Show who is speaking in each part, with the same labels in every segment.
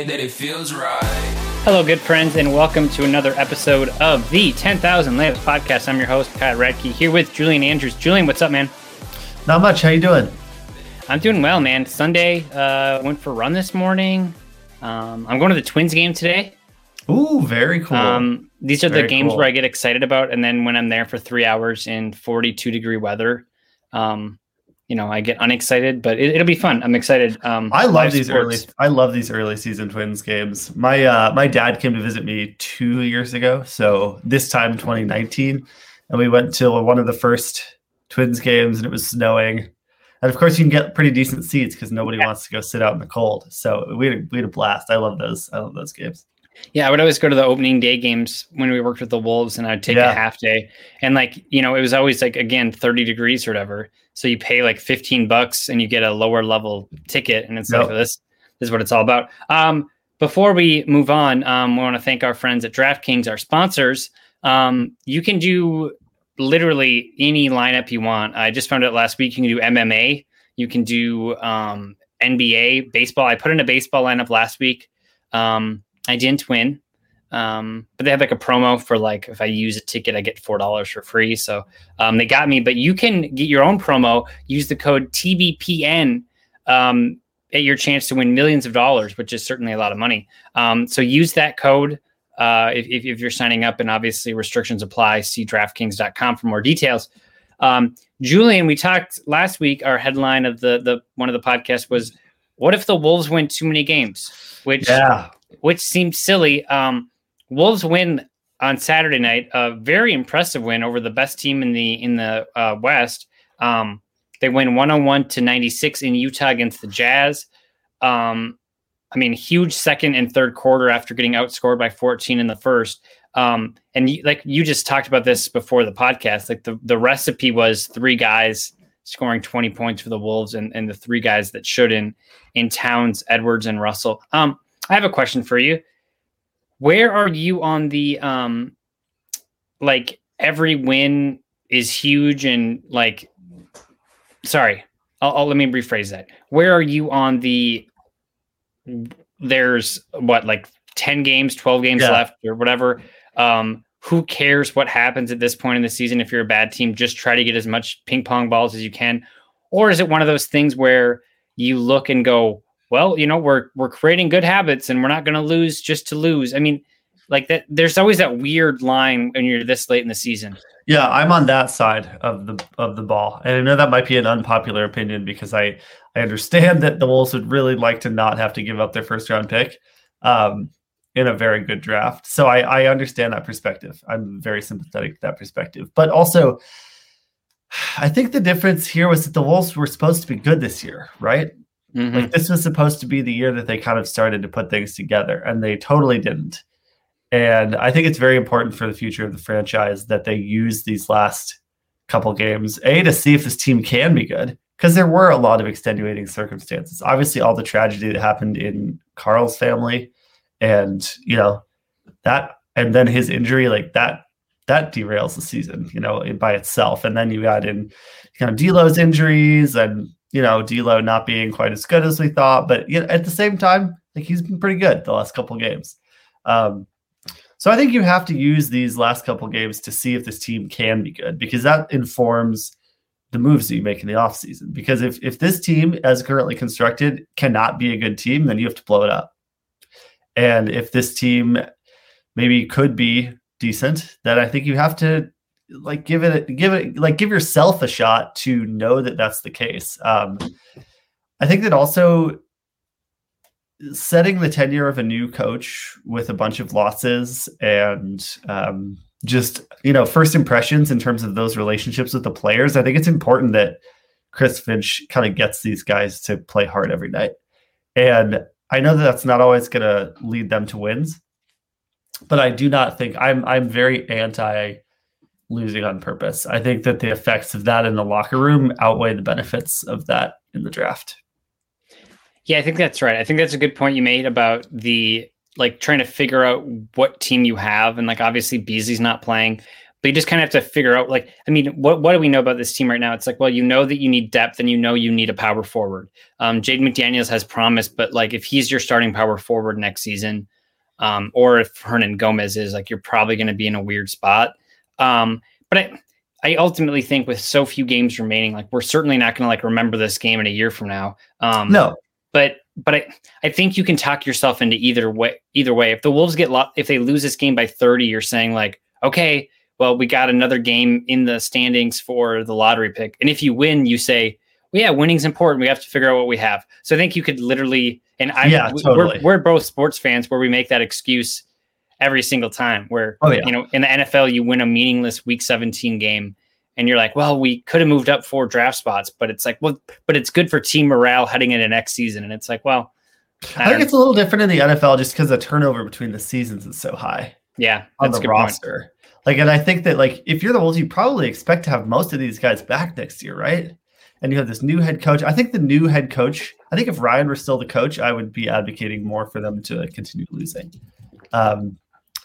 Speaker 1: can that it feels right.
Speaker 2: Hello, good friends, and welcome to another episode of the 10,000 Layups Podcast. I'm your host, Kyle Radke, here with Julian Andrews. Julian, what's up, man?
Speaker 3: Not much. How you doing?
Speaker 2: I'm doing well, man. Sunday, uh, went for a run this morning. Um, I'm going to the Twins game today.
Speaker 3: Ooh, very cool.
Speaker 2: Um, these are the games
Speaker 3: cool.
Speaker 2: where I get excited about, and then when I'm there for three hours in 42 degree weather, um, you know, I get unexcited, but it, it'll be fun. I'm excited. Um,
Speaker 3: I love these early. I love these early season Twins games. My uh, my dad came to visit me two years ago, so this time 2019, and we went to one of the first Twins games, and it was snowing. And of course, you can get pretty decent seats because nobody wants to go sit out in the cold. So we had, a, we had a blast. I love those. I love those games.
Speaker 2: Yeah, I would always go to the opening day games when we worked with the Wolves, and I'd take
Speaker 3: Yeah.
Speaker 2: a half day. And like, you know, it was always like again 30 degrees or whatever. So you pay like 15 bucks and you get a lower level ticket, and it's like
Speaker 3: Yep.
Speaker 2: this, this is what it's all about. Um, before we move on, um, we want to thank our friends at DraftKings, our sponsors. Um, you can do literally any lineup you want. I just found out last week you can do MMA, you can do um, NBA, baseball. I put in a baseball lineup last week. Um, I didn't win, um, but they have like a promo for like if I use a ticket, I get four dollars for free. So um, they got me. But you can get your own promo. Use the code TBPN. Um, at your chance to win millions of dollars, which is certainly a lot of money. Um, so use that code uh, if, if, you're signing up, and obviously restrictions apply. See DraftKings.com for more details. Um, Julian, we talked last week. Our headline of the the one of the podcasts was, "What if the Wolves win too many games?" Which
Speaker 3: Yeah,
Speaker 2: which seemed silly. Um, Wolves win on Saturday night, a very impressive win over the best team in the in the uh, West. Um, they win 101 to 96 in Utah against the Jazz. Um, I mean, huge second and third quarter after getting outscored by 14 in the first. Um, and you, like you just talked about this before the podcast, like the, the recipe was three guys scoring 20 points for the Wolves and, and the three guys that should in in Towns, Edwards, and Russell. Um, I have a question for you. Where are you on the um like every win is huge and like sorry, I'll, I'll let me rephrase that. Where are you on the there's what like 10 games, 12 games
Speaker 3: Yeah.
Speaker 2: left or whatever. Um who cares what happens at this point in the season if you're a bad team? Just try to get as much ping pong balls as you can. Or is it one of those things where you look and go, well, you know, we're we're creating good habits and we're not going to lose just to lose. I mean, like that there's always that weird line when you're this late in the season.
Speaker 3: Yeah, I'm on that side of the of the ball, and I know that might be an unpopular opinion because I I understand that the Wolves would really like to not have to give up their first round pick um, in a very good draft. So I I understand that perspective. I'm very sympathetic to that perspective, but also I think the difference here was that the Wolves were supposed to be good this year, right?
Speaker 2: Mhm.
Speaker 3: Like this was supposed to be the year that they kind of started to put things together, and they totally didn't. And I think it's very important for the future of the franchise that they use these last couple games. A to see if this team can be good because there were a lot of extenuating circumstances. Obviously, all the tragedy that happened in Karl's family, and you know that, and then his injury, like that, that derails the season, you know, by itself. And then you add in kind of D'Lo's injuries, and you know D'Lo not being quite as good as we thought, but you know, at the same time, like he's been pretty good the last couple games. Um, so I think you have to use these last couple games to see if this team can be good because that informs the moves that you make in the offseason. Because if if this team, as currently constructed, cannot be a good team, then you have to blow it up. And if this team maybe could be decent, then I think you have to like give it give it like give yourself a shot to know that that's the case. Um, I think that also setting the tenure of a new coach with a bunch of losses and um, just you know first impressions in terms of those relationships with the players i think it's important that chris finch kind of gets these guys to play hard every night and i know that that's not always going to lead them to wins but i do not think i'm i'm very anti losing on purpose i think that the effects of that in the locker room outweigh the benefits of that in the draft
Speaker 2: yeah i think that's right i think that's a good point you made about the like trying to figure out what team you have, and like obviously Beasley's not playing, but you just kind of have to figure out like I mean, what what do we know about this team right now? It's like well, you know that you need depth, and you know you need a power forward. Um, Jaden McDaniels has promised, but like if he's your starting power forward next season, um, or if Hernangomez is, like you're probably going to be in a weird spot. Um, but I. I ultimately think with so few games remaining, like we're certainly not going to like remember this game in a year from now. Um,
Speaker 3: no,
Speaker 2: but but I, I think you can talk yourself into either way. Either way, if the Wolves get lo- if they lose this game by thirty, you're saying like, okay, well, we got another game in the standings for the lottery pick, and if you win, you say, well, yeah, winning's important. We have to figure out what we have. So I think you could literally, and I,
Speaker 3: yeah, totally.
Speaker 2: we're, we're both sports fans where we make that excuse every single time. Where
Speaker 3: oh, yeah.
Speaker 2: you know in the NFL, you win a meaningless Week 17 game and you're like, well, we could have moved up four draft spots, but it's like, well, but it's good for team morale heading into next season. And it's like, well,
Speaker 3: I, I think it's a little different in the NFL just because the turnover between the seasons is so high.
Speaker 2: Yeah,
Speaker 3: on the roster. Point. Like, and I think that like if you're the Wolves, you probably expect to have most of these guys back next year, right? And you have this new head coach. I think the new head coach. I think if Ryan were still the coach, I would be advocating more for them to continue losing. Um,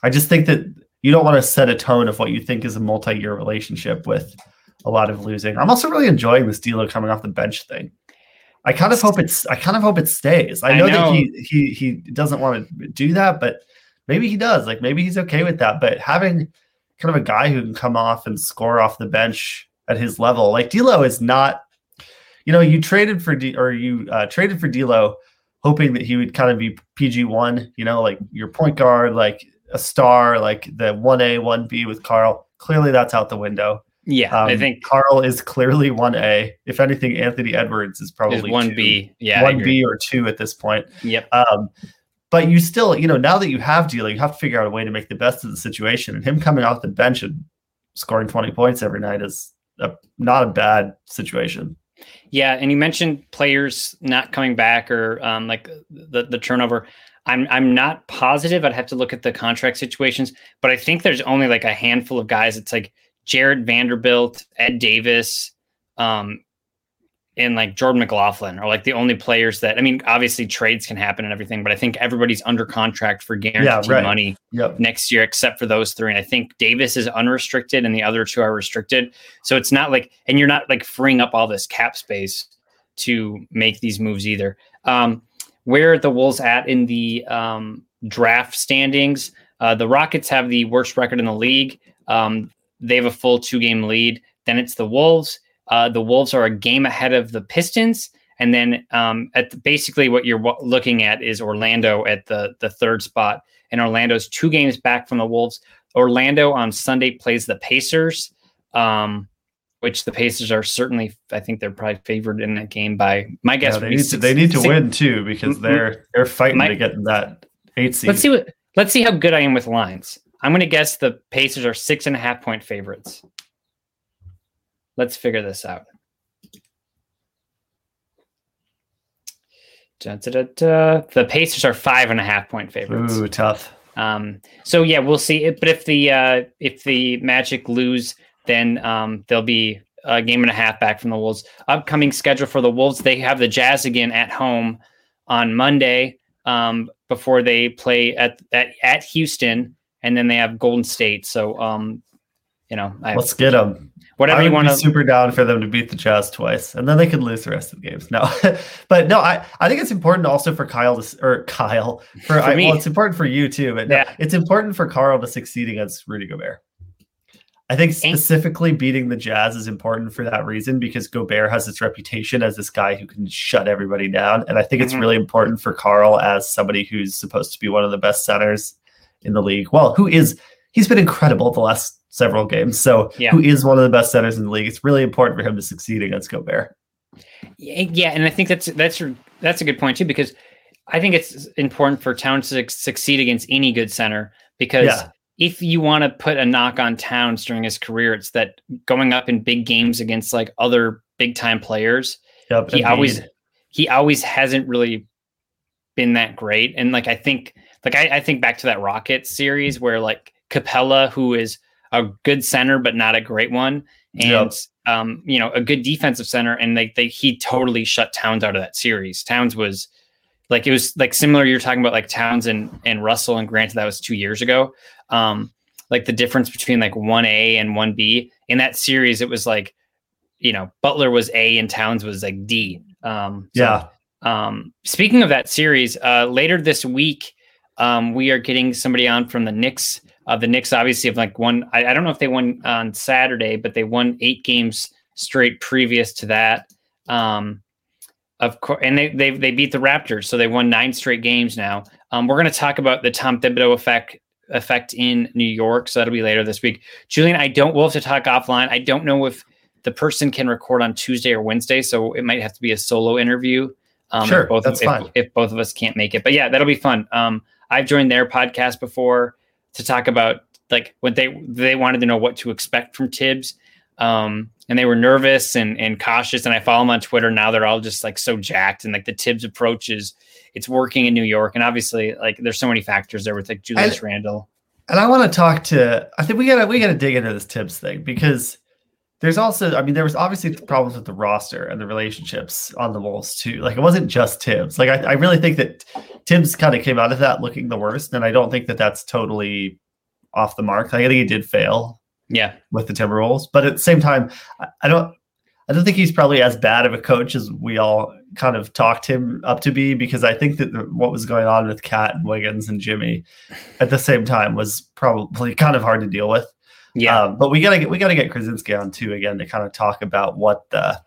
Speaker 3: I just think that you don't want to set a tone of what you think is a multi-year relationship with a lot of losing. I'm also really enjoying this D'Lo coming off the bench thing. I kind of hope it's I kind of hope it stays. I know, I know, that he he he doesn't want to do that, but maybe he does. Like maybe he's okay with that. But having kind of a guy who can come off and score off the bench at his level, like D'Lo is not. You know, you traded for D or you uh, traded for D'Lo, hoping that he would kind of be PG one. You know, like your point guard, like a star like the 1A, 1B with Karl. Clearly that's out the window.
Speaker 2: Yeah, um, I think
Speaker 3: Karl is clearly 1A. If anything, Anthony Edwards is probably
Speaker 2: 1B. Yeah.
Speaker 3: 1B or 2 at this point.
Speaker 2: Yep.
Speaker 3: Um, but you still, you know, now that you have D'Lo, you have to figure out a way to make the best of the situation. And him coming off the bench and scoring 20 points every night is a, not a bad situation.
Speaker 2: Yeah, and you mentioned players not coming back or um, like the the turnover. I'm I'm not positive. I'd have to look at the contract situations, but I think there's only like a handful of guys. It's like Jarred Vanderbilt, Ed Davis, um, and like Jordan McLaughlin are like the only players that I mean, obviously trades can happen and everything, but I think everybody's under contract for guaranteed
Speaker 3: yeah, right.
Speaker 2: money
Speaker 3: yep.
Speaker 2: next year except for those three. And I think Davis is unrestricted and the other two are restricted. So it's not like and you're not like freeing up all this cap space to make these moves either. Um, where the Wolves at in the um, draft standings? Uh, the Rockets have the worst record in the league. Um, they have a full two game lead. Then it's the Wolves. Uh, the Wolves are a game ahead of the Pistons. And then um, at the, basically what you're w- looking at is Orlando at the, the third spot. And Orlando's two games back from the Wolves. Orlando on Sunday plays the Pacers. Um, which the Pacers are certainly. I think they're probably favored in that game by my guess.
Speaker 3: Yeah, they, need to, they need to six, win too because mm-hmm. they're they're fighting my, to get that eight seed.
Speaker 2: Let's see what. Let's see how good I am with lines. I'm going to guess the Pacers are six and a half point favorites. Let's figure this out. Da, da, da, the Pacers are five and a half point favorites.
Speaker 3: Ooh, tough.
Speaker 2: Um, so yeah, we'll see. But if the uh, if the Magic lose then um, they'll be a game and a half back from the Wolves. Upcoming schedule for the Wolves: they have the Jazz again at home on Monday um, before they play at, at at Houston, and then they have Golden State. So, um, you know, I,
Speaker 3: Let's get them.
Speaker 2: whatever
Speaker 3: I
Speaker 2: you want to.
Speaker 3: super down for them to beat the Jazz twice, and then they could lose the rest of the games. No, but no, I, I think it's important also for Kyle to or Kyle for, I,
Speaker 2: me.
Speaker 3: well, it's important for you too. But no,
Speaker 2: Yeah.
Speaker 3: it's important for Karl to succeed against Rudy Gobert. I think specifically beating the Jazz is important for that reason because Gobert has this reputation as this guy who can shut everybody down, and I think it's
Speaker 2: Mhm.
Speaker 3: really important for Karl as somebody who's supposed to be one of the best centers in the league. Well, who is he's been incredible the last several games. So
Speaker 2: Yeah.
Speaker 3: who is one of the best centers in the league? It's really important for him to succeed against Gobert.
Speaker 2: Yeah, and I think that's that's that's a good point too because I think it's important for Towns to succeed against any good center because
Speaker 3: Yeah.
Speaker 2: If you want to put a knock on Towns during his career, it's that going up in big games against like other big time players,
Speaker 3: Yep.
Speaker 2: he
Speaker 3: Embiid.
Speaker 2: always he always hasn't really been that great. And like I think like I, I think back to that Rockets series where like Capela, who is a good center but not a great one, and
Speaker 3: Yep.
Speaker 2: um, you know, a good defensive center, and they they he totally shut Towns out of that series. Towns was like it was like similar. You're talking about like Towns and and Russell, and granted that was two years ago. Um, like the difference between like one A and one B in that series, it was like you know Butler was A and Towns was like D. Um, so,
Speaker 3: Yeah.
Speaker 2: um, speaking of that series, uh, later this week, um, we are getting somebody on from the Knicks. Uh, the Knicks obviously have like won. I, I don't know if they won on Saturday, but they won eight games straight previous to that. Um, of course, and they they they beat the Raptors, so they won nine straight games now. Um, we're going to talk about the Tom Thibodeau effect effect in New York, so that'll be later this week. Julian, I don't. We'll have to talk offline. I don't know if the person can record on Tuesday or Wednesday, so it might have to be a solo interview. Um,
Speaker 3: Sure,
Speaker 2: if both
Speaker 3: that's
Speaker 2: if,
Speaker 3: fine.
Speaker 2: if both of us can't make it, but yeah, that'll be fun. Um, I've joined their podcast before to talk about like what they they wanted to know what to expect from Thibs. Um, and they were nervous and and cautious. And I follow them on Twitter now. They're all just like so jacked and like the Thibs approach is it's working in New York. And obviously, like there's so many factors there with like Julius Randle.
Speaker 3: And I want to talk to. I think we gotta we gotta dig into this Thibs thing because there's also. I mean, there was obviously problems with the roster and the relationships on the Wolves too. Like it wasn't just Thibs. Like I, I really think that Thibs kind of came out of that looking the worst, and I don't think that that's totally off the mark. Like, I think he did fail
Speaker 2: Yeah,
Speaker 3: with the Timberwolves, but at the same time, I, don't. I don't think he's probably as bad of a coach as we all kind of talked him up to be because I think that the, what was going on with Cat and Wiggins and Jimmy at the same time was probably kind of hard to deal with.
Speaker 2: yeah,
Speaker 3: Um, but we gotta get we gotta get Krawczynski on too again to kind of talk about what the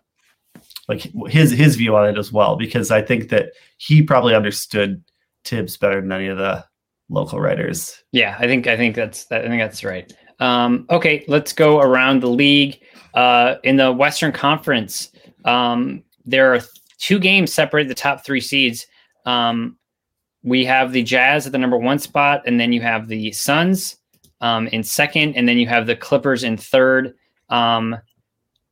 Speaker 3: like his his view on it as well because I think that he probably understood Thibs better than any of the local writers.
Speaker 2: yeah. I think I think that's I think that's right. Um, okay, let's go around the league. Uh, in the Western Conference, um, there are two games separate the top three seeds. Um, we have the Jazz at the number one spot, and then you have the Suns um, in second, and then you have the Clippers in third. Um,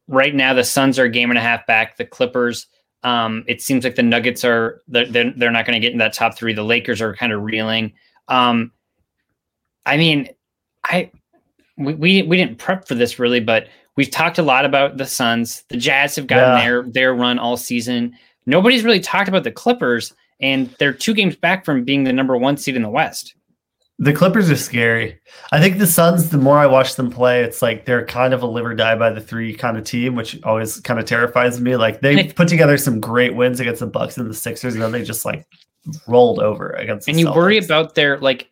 Speaker 2: right now, the Suns are a game and a half back. The Clippers, um, it seems like the Nuggets are they're they're, not going to get in that top three. The Lakers are kind of reeling. Um, I mean, I we, we we didn't prep for this really, but we've talked a lot about the Suns. The Jazz have gotten
Speaker 3: Yeah.
Speaker 2: their their run all season. Nobody's really talked about the Clippers, and they're two games back from being the number one seed in the West.
Speaker 3: The Clippers are scary. I think the Suns, the more I watch them play, it's like they're kind of a live or die by the three kind of team, which always kind of terrifies me. Like they put together some great wins against the Bucks and the Sixers, and then they just like rolled over against. The
Speaker 2: and you worry about their like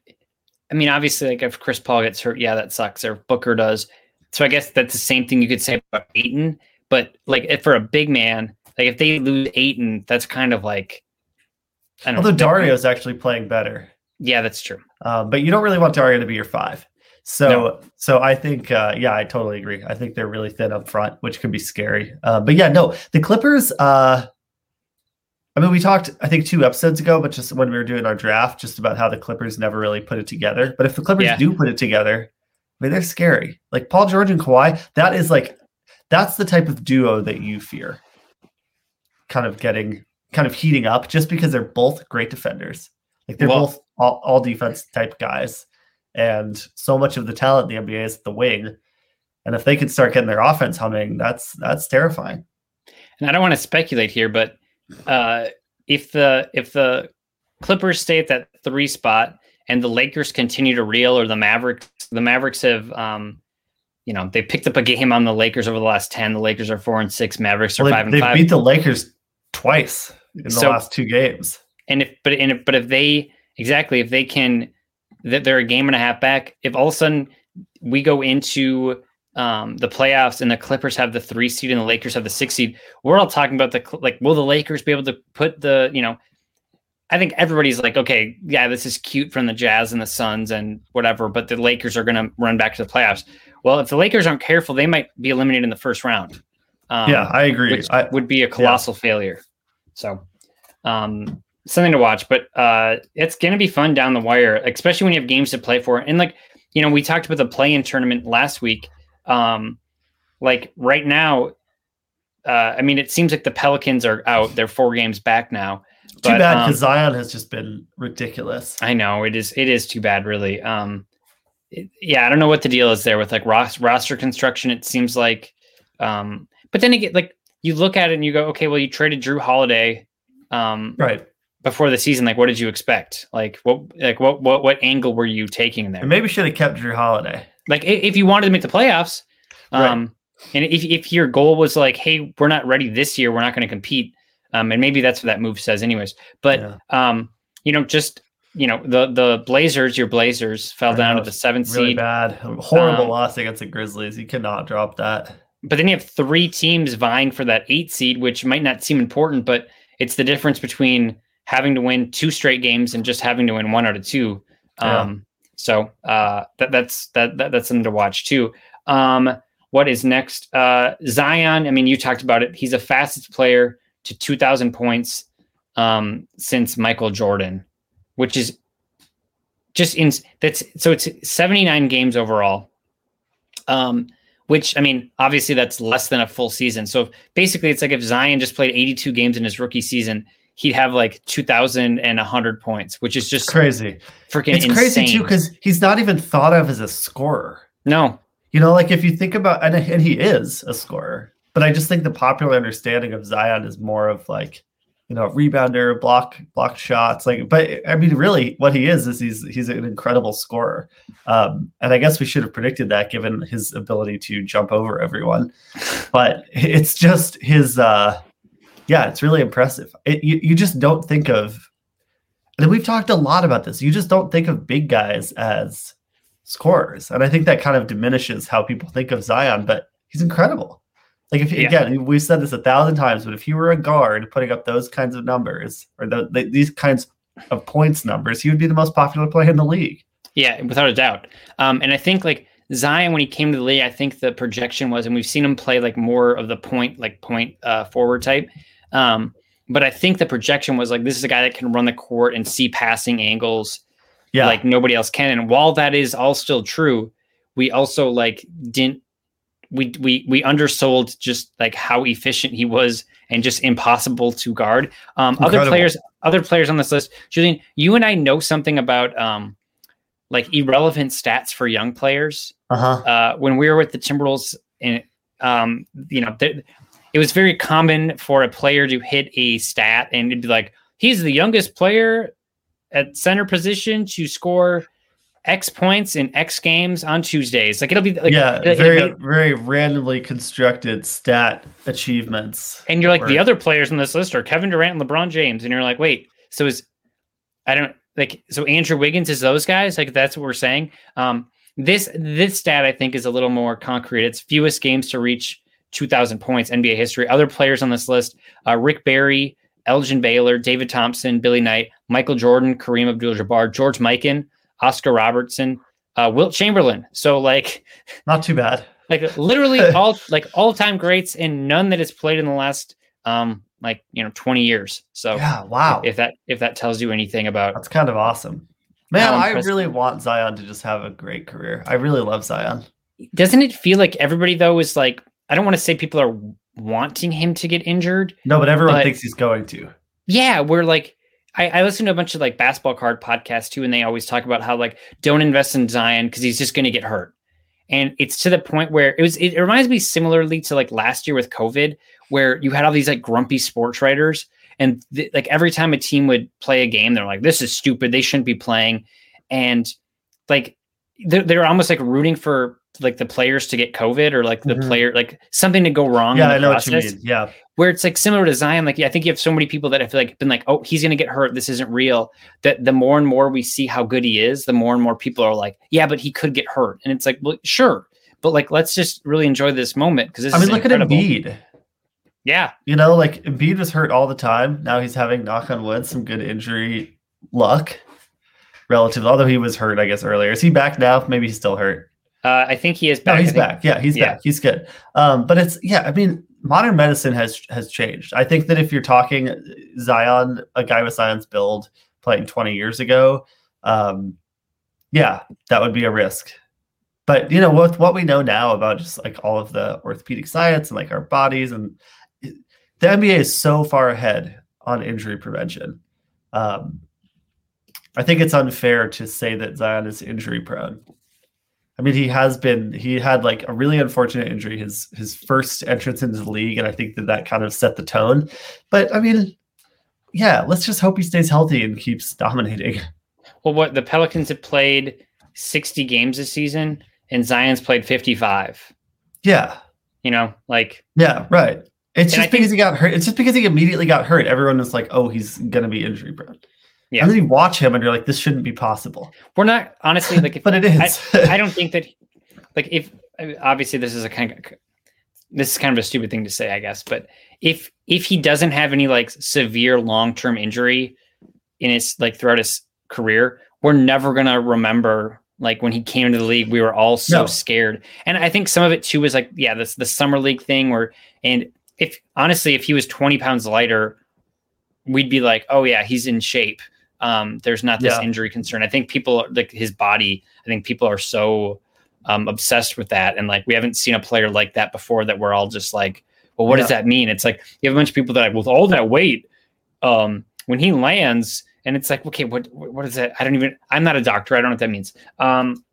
Speaker 2: i mean obviously like if chris paul gets hurt yeah that sucks or booker does so i guess that's the same thing you could say about Ayton. but like if for a big man like if they lose Ayton, that's kind of like I don't
Speaker 3: Although
Speaker 2: know.
Speaker 3: Dario's actually playing better.
Speaker 2: Yeah, that's true.
Speaker 3: Um, but you don't really want Dario to be your five. So,
Speaker 2: No.
Speaker 3: so I think, uh, yeah, I totally agree. I think they're really thin up front, which could be scary. Uh, but yeah, no, the Clippers. Uh, I mean, we talked, I think, two episodes ago, but just when we were doing our draft, just about how the Clippers never really put it together. But if the Clippers
Speaker 2: Yeah.
Speaker 3: do put it together, I mean, they're scary. Like Paul George and Kawhi, that is like, that's the type of duo that you fear. Kind of getting, kind of heating up, just because they're both great defenders. Like they're
Speaker 2: Well-
Speaker 3: both all, all defense type guys, and so much of the talent in the NBA is the wing. And if they can start getting their offense humming, that's that's terrifying.
Speaker 2: And I don't want to speculate here, but uh, if the if the Clippers stay at that three spot and the Lakers continue to reel, or the Mavericks, the Mavericks have, um, you know, they picked up a game on the Lakers over the last ten. The Lakers are four and six. Mavericks are
Speaker 3: Well,
Speaker 2: five and
Speaker 3: they
Speaker 2: five.
Speaker 3: beat the Lakers twice in the last two games.
Speaker 2: and if but and if, but if they exactly if they can that they're a game and a half back if all of a sudden we go into um the playoffs and the clippers have the three seed and the lakers have the six seed we're all talking about the like will the lakers be able to put the you know i think everybody's like okay yeah this is cute from the jazz and the suns and whatever but the lakers are going to run back to the playoffs well if the lakers aren't careful they might be eliminated in the first round um,
Speaker 3: yeah, I agree.
Speaker 2: which
Speaker 3: I,
Speaker 2: would be a colossal failure. So, um, something to watch, but uh, it's going to be fun down the wire, especially when you have games to play for. And like, you know, we talked about the play-in tournament last week. Um, like right now, uh, I mean, it seems like the Pelicans are out; they're four games back now.
Speaker 3: too
Speaker 2: but,
Speaker 3: bad
Speaker 2: um,
Speaker 3: because Zion has just been ridiculous.
Speaker 2: I know it is. It is too bad, really. Um, it- yeah, I don't know what the deal is there with like ros- roster construction. It seems like, um, but then again, like you look at it and you go, okay, well, you traded Jrue Holiday, um,
Speaker 3: Right.
Speaker 2: before the season. Like, what did you expect? Like, what, like what, what, what angle were you taking there?
Speaker 3: Maybe should have kept Jrue Holiday.
Speaker 2: Like, if you wanted to make the playoffs,
Speaker 3: Right.
Speaker 2: um, and if if your goal was like, hey, we're not ready this year, we're not going to compete, um, and maybe that's what that move says, anyways. But
Speaker 3: Yeah.
Speaker 2: um, you know, just you know, the the Blazers, your Blazers fell
Speaker 3: I
Speaker 2: down
Speaker 3: know,
Speaker 2: to the seventh
Speaker 3: Really
Speaker 2: seed.
Speaker 3: bad. Horrible
Speaker 2: Um,
Speaker 3: loss against the Grizzlies. You cannot drop that.
Speaker 2: But then you have three teams vying for that eight seed, which might not seem important, but it's the difference between having to win two straight games and just having to win one out of two.
Speaker 3: Yeah.
Speaker 2: Um, so uh, that, that's that, that that's something to watch too. Um, what is next? Uh, Zion. I mean, you talked about it. He's the fastest player to 2,000 points um, since Michael Jordan, which is just in that's so it's 79 games overall. Um, which I mean, obviously that's less than a full season. So basically, it's like if Zion just played 82 games in his rookie season, he'd have like 2,100 points, which is just
Speaker 3: Crazy.
Speaker 2: freaking
Speaker 3: It's
Speaker 2: insane.
Speaker 3: crazy too because he's not even thought of as a scorer.
Speaker 2: no,
Speaker 3: You know, like if you think about, and, and he is a scorer, but I just think the popular understanding of Zion is more of like, you know, rebounder, block, block shots. Like, but I mean, really, what he is is he's he's an incredible scorer. Um, and I guess we should have predicted that given his ability to jump over everyone. But it's just his, uh, yeah, it's really impressive. It, you you just don't think of, and we've talked a lot about this. You just don't think of big guys as scorers. And I think that kind of diminishes how people think of Zion, but he's incredible. Like if
Speaker 2: Yeah.
Speaker 3: again, we've said this a thousand times, but if you were a guard putting up those kinds of numbers or the, the, these kinds of points numbers, he would be the most popular player in the league.
Speaker 2: Yeah, without a doubt. Um, and I think like Zion, when he came to the league, I think the projection was, and we've seen him play like more of the point, like point uh, forward type. Um, but I think the projection was like, this is a guy that can run the court and see passing angles
Speaker 3: Yeah,
Speaker 2: like nobody else can. And while that is all still true, we also like didn't we we we undersold just like how efficient he was and just impossible to guard. Um, other players, other players on this list, Julian, you and I know something about um, like irrelevant stats for young players.
Speaker 3: uh-huh.
Speaker 2: Uh, when we were with the Timberwolves, and um, you know, it was very common for a player to hit a stat and it'd be like, he's the youngest player at center position to score X points in X games on Tuesdays. Like it'll be like,
Speaker 3: yeah,
Speaker 2: it'll- it'll
Speaker 3: very
Speaker 2: be-
Speaker 3: very randomly constructed stat achievements.
Speaker 2: and you're like the other players on this list are Kevin Durant and LeBron James, and you're like, wait, so is I don't like so Andrew Wiggins is those guys? Like that's what we're saying. Um, this this stat I think is a little more concrete. It's fewest games to reach 2,000 points NBA history. Other players on this list: uh, Rick Barry, Elgin Baylor, David Thompson, Billy Knight, Michael Jordan, Kareem Abdul-Jabbar, George Mikan, Oscar Robertson, uh, Wilt Chamberlain. So like
Speaker 3: Not too bad.
Speaker 2: like literally all like all time greats and none that has played in the last um like you know 20 years so
Speaker 3: Yeah, wow.
Speaker 2: if that if that tells you anything about
Speaker 3: That's kind of awesome. Man, I really want Zion to just have a great career. I really love Zion.
Speaker 2: doesn't it feel like everybody though is like i don't want to say people are wanting him to get injured
Speaker 3: No, but everyone
Speaker 2: But-
Speaker 3: thinks he's going to.
Speaker 2: yeah we're like I, I listen to a bunch of like basketball card podcasts too and they always talk about how like don't invest in zion because he's just going to get hurt and it's to the point where it was. It reminds me similarly to like last year with COVID, where you had all these like grumpy sports writers, and th- like every time a team would play a game, they're like, "This is stupid. They shouldn't be playing," and like they're, they're almost like rooting for like the players to get COVID or like the
Speaker 3: Mhm.
Speaker 2: player like something to go wrong.
Speaker 3: Yeah,
Speaker 2: in the
Speaker 3: I know
Speaker 2: process,
Speaker 3: what you mean. Yeah.
Speaker 2: Where it's like similar to Zion. Like I think you have so many people that have like been like, oh, he's gonna get hurt. This isn't real. That the more and more we see how good he is, the more and more people are like, yeah, but he could get hurt. And it's like, well, sure, but like let's just really enjoy this moment because
Speaker 3: I mean, look
Speaker 2: incredible.
Speaker 3: at Embiid.
Speaker 2: Yeah,
Speaker 3: You know, like Embiid was hurt all the time. Now he's having knock on wood some good injury luck. Relative, although he was hurt, I guess earlier. Is he back now? Maybe he's still hurt.
Speaker 2: Uh, I think he is back. I
Speaker 3: he's back. Yeah, he's
Speaker 2: Yeah.
Speaker 3: back. He's good. Um, but it's yeah. I mean, modern medicine has has changed. I think that if you're talking Zion, a guy with Zion's build playing 20 years ago, um, yeah, that would be a risk. But you know, with what we know now about just like all of the orthopedic science and like our bodies, and it- the NBA is so far ahead on injury prevention. Um, I think it's unfair to say that Zion is injury prone. I mean, he has been. He had like a really unfortunate injury his his first entrance into the league, and I think that that kind of set the tone. But I mean, yeah, let's just hope he stays healthy and keeps dominating.
Speaker 2: Well, what the Pelicans have played 60 games this season, and Zion's played 55.
Speaker 3: Yeah,
Speaker 2: You know, like
Speaker 3: yeah, right. It's
Speaker 2: And I
Speaker 3: just because he got hurt. It's just because he immediately got hurt. Everyone was like, "Oh, he's gonna be injury prone."
Speaker 2: Yeah.
Speaker 3: And then you watch him, and you're like, "This shouldn't be possible."
Speaker 2: we're not honestly like if
Speaker 3: But it is.
Speaker 2: I, I don't think that like if obviously this is a kind of this is kind of a stupid thing to say i guess but if if he doesn't have any like severe long-term injury in his like throughout his career we're never going to remember like when he came into the league we were all so
Speaker 3: No.
Speaker 2: scared and i think some of it too was like yeah this the summer league thing where and if honestly if he was 20 pounds lighter we'd be like oh yeah he's in shape um there's not this
Speaker 3: Yeah.
Speaker 2: injury concern. I think people like his body i think people are so um obsessed with that. And like we haven't seen a player like that before that we're all just like well what does that mean? It's like you have a bunch of people that are like with all that weight um when he lands and it's like okay what what is that i don't even i'm not a doctor. I don't know what that means. Um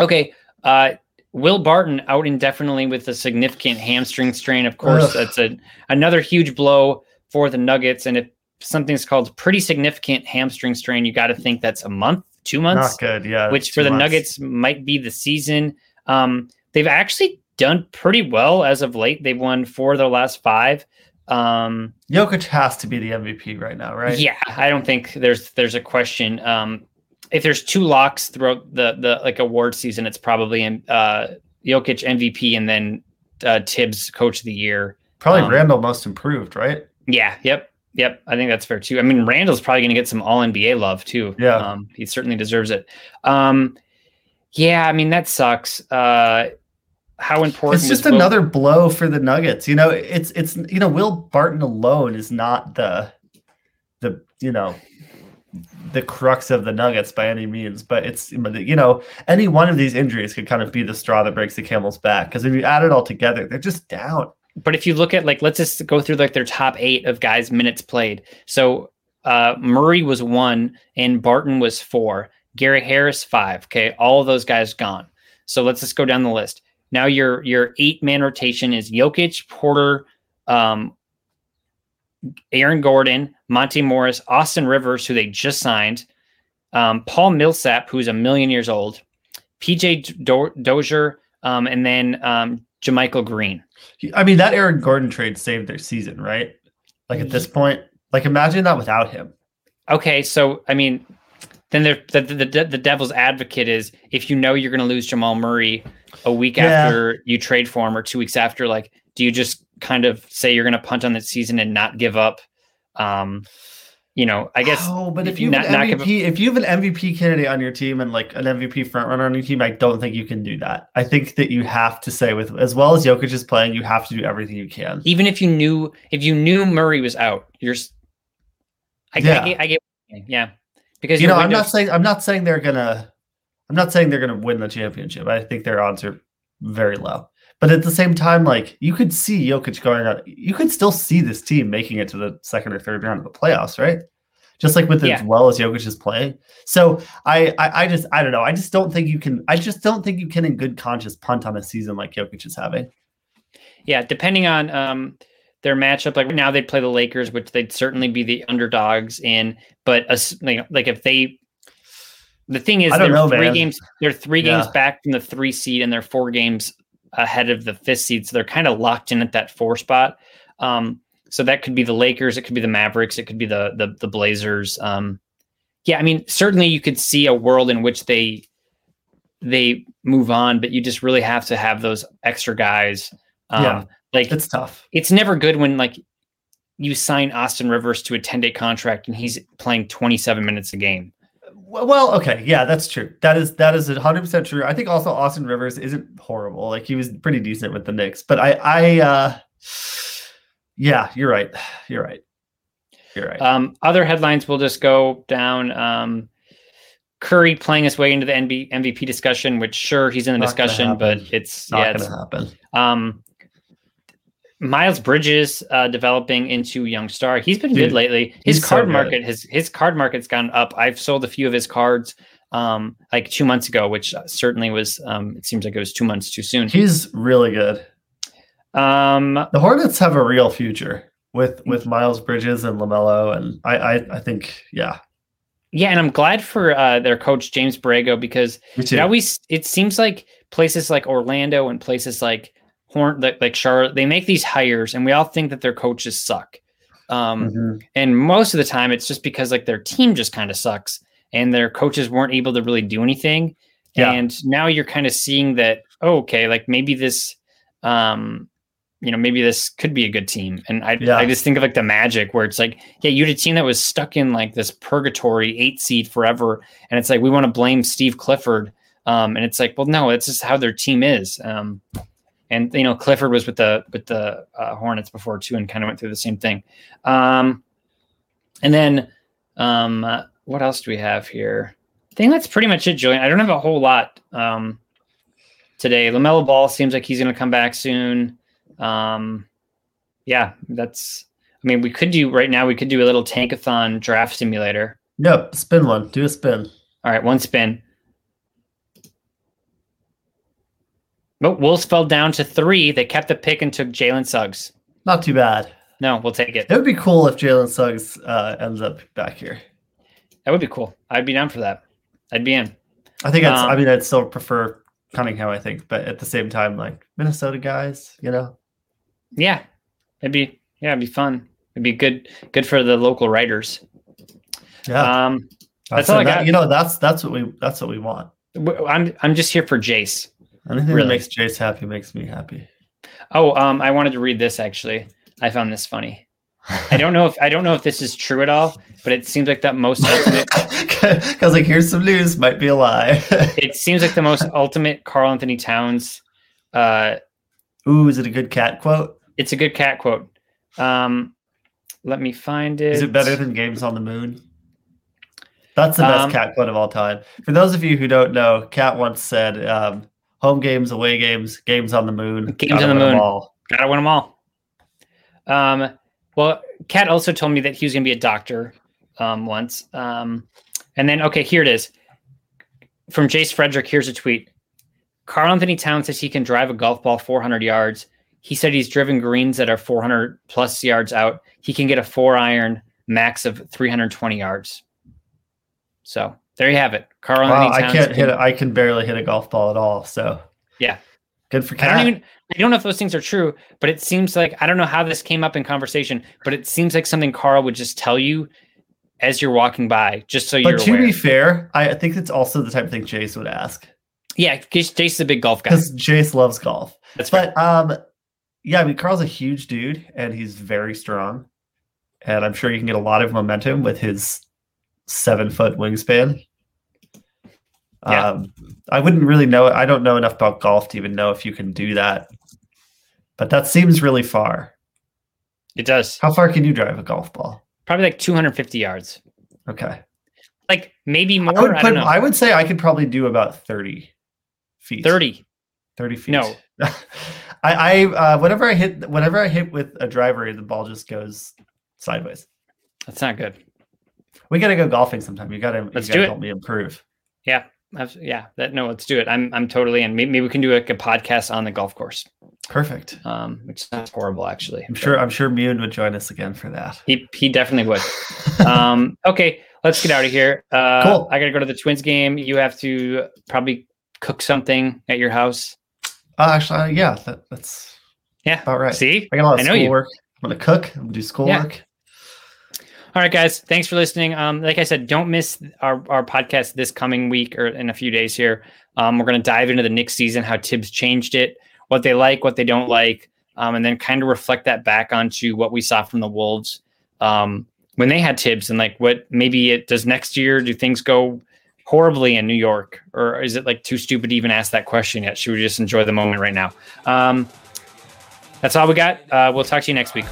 Speaker 2: okay uh will barton out indefinitely with a significant hamstring strain. Of course
Speaker 3: Ugh.
Speaker 2: that's a another huge blow for the nuggets. And if something's called pretty significant hamstring strain you got to think that's a month two months
Speaker 3: Not good. Yeah.
Speaker 2: which for the
Speaker 3: months.
Speaker 2: Nuggets might be the season. Um, they've actually done pretty well as of late. They've won four of their last five. Um,
Speaker 3: Jokic has to be the MVP right now, right?
Speaker 2: Yeah, I don't think there's there's a question. Um, if there's two locks throughout the the like award season, it's probably uh, Jokic MVP and then uh, Thibs Coach of the Year.
Speaker 3: Probably
Speaker 2: Um,
Speaker 3: Randle most improved, right?
Speaker 2: Yeah, yep, yep. I think that's fair too. I mean, Randle's probably going to get some All NBA love too.
Speaker 3: Yeah.
Speaker 2: um, he certainly deserves it. Um, yeah, I mean that sucks. Uh, how important?
Speaker 3: It's just
Speaker 2: Will-
Speaker 3: another blow for the Nuggets. You know, it's it's you know, Will Barton alone is not the the you know the crux of the Nuggets by any means, but it's you know, any one of these injuries could kind of be the straw that breaks the camel's back. Because if you add it all together, they're just down.
Speaker 2: But if you look at like, let's just go through like their top eight of guys minutes played. So uh, Murray was one, and Barton was four. Gary Harris five. Okay, all those guys gone. So let's just go down the list. Now your your eight man rotation is Jokic, Porter, um, Aaron Gordon, Monte Morris, Austin Rivers, who they just signed, um, Paul Millsap, who's a million years old, PJ Do- Dozier, um, and then um, JaMychal Green.
Speaker 3: I mean, that Aaron Gordon trade saved their season, right? Like at this point, like imagine that without him.
Speaker 2: Okay, so I mean, then the, the the the devil's advocate is if you know you're going to lose Jamal Murray a week
Speaker 3: Yeah.
Speaker 2: after you trade for him or two weeks after, like, do you just kind of say you're going to punt on the season and not give up? Um, you know, I guess.
Speaker 3: Oh, but if you have
Speaker 2: not- give
Speaker 3: MVP, if you have an MVP candidate on your team and like an MVP front runner on your team, I don't think you can do that. I think that you have to say with as well as Jokic is playing, you have to do everything you can.
Speaker 2: even if you knew if you knew Murray was out, you're. I,
Speaker 3: Yeah.
Speaker 2: I, get, I get, yeah, because
Speaker 3: You know, I'm not saying I'm not saying they're gonna I'm not saying they're gonna win the championship. I think their odds are very low. But at the same time, like you could see Jokic going on, you could still see this team making it to the second or third round of the playoffs, right? just like with
Speaker 2: Yeah.
Speaker 3: as well as Jokic is playing. So I, I I just I don't know. I just don't think you can. I just don't think you can in good conscience punt on a season like Jokic is having.
Speaker 2: Yeah, depending on um their matchup, like right now they'd play the Lakers, which they'd certainly be the underdogs in. But as, like, like if they, the thing is, they're
Speaker 3: know,
Speaker 2: three
Speaker 3: man.
Speaker 2: games. They're three games back from the three seed, and they're four games ahead of the fifth seed. So they're kind of locked in at that four spot. Um, so that could be the Lakers, it could be the Mavericks, it could be the the, the Blazers. Um, yeah, I mean, certainly you could see a world in which they they move on, but you just really have to have those extra guys. Um,
Speaker 3: Yeah.
Speaker 2: like
Speaker 3: It's tough.
Speaker 2: it's never good when like you sign Austin Rivers to a 10 day contract and he's playing 27 minutes a game.
Speaker 3: Well, well, okay, yeah, that's true. That is that is hundred percent true. I think also Austin Rivers isn't horrible. Like he was pretty decent with the Knicks, but I, I, uh yeah, you're right. You're right. You're right.
Speaker 2: Um, other headlines will just go down. Um, Curry playing his way into the NB, MVP discussion, which sure he's in the
Speaker 3: Not
Speaker 2: discussion, but it's
Speaker 3: Not
Speaker 2: yeah,
Speaker 3: gonna
Speaker 2: it's,
Speaker 3: happen.
Speaker 2: um, Miles Bridges uh, developing into young star. He's been good lately. His
Speaker 3: he's so
Speaker 2: card market his his card market's gone up. I've sold a few of his cards um, like two months ago, which certainly was um, it seems like it was two months too soon.
Speaker 3: He's really good.
Speaker 2: Um,
Speaker 3: The Hornets have a real future with with Miles Bridges and Lamelo, and I, I, I think, yeah,
Speaker 2: Yeah, and I'm glad for uh, their coach James Borrego because it always it seems like places like Orlando and places like Horn like, like Charlotte they make these hires and we all think that their coaches suck. Um,
Speaker 3: Mhm.
Speaker 2: and most of the time it's just because like their team just kind of sucks and their coaches weren't able to really do anything.
Speaker 3: Yeah.
Speaker 2: And now you're kind of seeing that oh, okay, like maybe this um you know, maybe this could be a good team. And I,
Speaker 3: Yeah.
Speaker 2: I just think of like the magic where it's like, yeah, you had a team that was stuck in like this purgatory eight seed forever. And it's like, we want to blame Steve Clifford. Um, and it's like, well, no, it's just how their team is. Um, and you know, Clifford was with the with the uh, Hornets before too, and kind of went through the same thing. Um, and then, um, uh, what else do we have here? I think that's pretty much it, Julian. I don't have a whole lot um, today. Lamelo Ball seems like he's going to come back soon. Um, yeah, that's. I mean, we could do right now. We could do a little tankathon draft simulator.
Speaker 3: Yep, spin one. Do a spin.
Speaker 2: All right, one spin. But Wolves fell down to three. They kept the pick and took Jalen Suggs.
Speaker 3: Not too bad.
Speaker 2: No, we'll take it.
Speaker 3: It would be cool if Jalen Suggs uh, ends up back here.
Speaker 2: That would be cool. I'd be down for that. I'd be in.
Speaker 3: I think that's. I
Speaker 2: Um,
Speaker 3: mean, I'd still prefer Cunningham. I think, but at the same time, like Minnesota guys, you know.
Speaker 2: Yeah, it'd be yeah, it'd be fun. It'd be good good for the local writers.
Speaker 3: Yeah,
Speaker 2: Um,
Speaker 3: that's,
Speaker 2: all I
Speaker 3: that-
Speaker 2: got.
Speaker 3: You know, that's that's what we that's what we want.
Speaker 2: I'm I'm just here for Jace.
Speaker 3: Anything
Speaker 2: Really?
Speaker 3: that makes Jace happy makes me happy.
Speaker 2: Oh, um, I wanted to read this actually. I found this funny. I don't know if I don't know if this is true at all, but it seems like that most ultimate.
Speaker 3: Because like, here's some news. Might be a lie.
Speaker 2: it seems like the most ultimate Karl-Anthony Towns. Uh,
Speaker 3: Ooh, is it a good cat quote?
Speaker 2: it's a good cat quote. Um, let me find it.
Speaker 3: Is it better than Games on the Moon? That's the best
Speaker 2: Um,
Speaker 3: cat quote of all time. For those of you who don't know, Cat once said, um, "Home games, away games, games on the moon,
Speaker 2: Games on the moon.
Speaker 3: all."
Speaker 2: Gotta win them all. Um, well, Kat also told me that he was going to be a doctor um, once. Um, and then, okay, here it is from Jace Frederick. Here's a tweet. Karl-Anthony Towns says he can drive a golf ball 400 yards. He said he's driven greens that are 400 plus yards out. He can get a four iron max of 320 yards. So there you have it. Karl
Speaker 3: Wow, I can't hit. it. I can barely hit a golf ball at all. So
Speaker 2: Yeah.
Speaker 3: good for
Speaker 2: I don't even I don't know if those things are true, but it seems like I don't know how this came up in conversation, but it seems like something Karl would just tell you as you're walking by, just so you're
Speaker 3: but to
Speaker 2: aware.
Speaker 3: be fair, I think it's also the type of thing Jace would ask
Speaker 2: yeah, Jace Jace is a big golf guy.
Speaker 3: because Jace loves golf.
Speaker 2: That's.
Speaker 3: But um, yeah, I mean, Karl's a huge dude and he's very strong, and I'm sure you can get a lot of momentum with his seven foot wingspan.
Speaker 2: Yeah.
Speaker 3: Um, I wouldn't really know. I don't know enough about golf to even know if you can do that. But that seems really far.
Speaker 2: It does.
Speaker 3: How far can you drive a golf ball?
Speaker 2: Probably like 250 yards.
Speaker 3: Okay,
Speaker 2: Like maybe more.
Speaker 3: I would
Speaker 2: I,
Speaker 3: put.
Speaker 2: don't know.
Speaker 3: I would say I could probably do about thirty feet.
Speaker 2: 30.
Speaker 3: 30 feet.
Speaker 2: No.
Speaker 3: I, I uh, whenever I hit whenever I hit with a driver, the ball just goes sideways.
Speaker 2: That's not good.
Speaker 3: We got to go golfing sometime. You got to.
Speaker 2: Let's
Speaker 3: you gotta
Speaker 2: do it.
Speaker 3: Help me improve.
Speaker 2: Yeah, yeah. That no, let's do it. I'm I'm totally in. Maybe, maybe we can do like a podcast on the golf course.
Speaker 3: Perfect.
Speaker 2: Um, which sounds horrible actually.
Speaker 3: I'm sure. I'm sure Mune would join us again for that.
Speaker 2: He he definitely would. um, okay, let's get out of here. Uh,
Speaker 3: Cool.
Speaker 2: I gotta go to the Twins game. You have to probably cook something at your house.
Speaker 3: Uh, actually, uh, yeah, that, that's
Speaker 2: Yeah.
Speaker 3: about right.
Speaker 2: See,
Speaker 3: I got a lot
Speaker 2: I
Speaker 3: of
Speaker 2: know you.
Speaker 3: schoolwork. I'm gonna cook. I'm gonna do schoolwork.
Speaker 2: All right, guys. Thanks for listening. Um, like I said, don't miss our, our podcast this coming week or in a few days here. Um, we're going to dive into the Knicks season, how Thibs changed it, what they like, what they don't like, um, and then kind of reflect that back onto what we saw from the Wolves um, when they had Thibs and like what maybe it does next year. Do things go horribly in New York, or is it like too stupid to even ask that question yet? Should we just enjoy the moment right now? Um, that's all we got. Uh, we'll talk to you next week.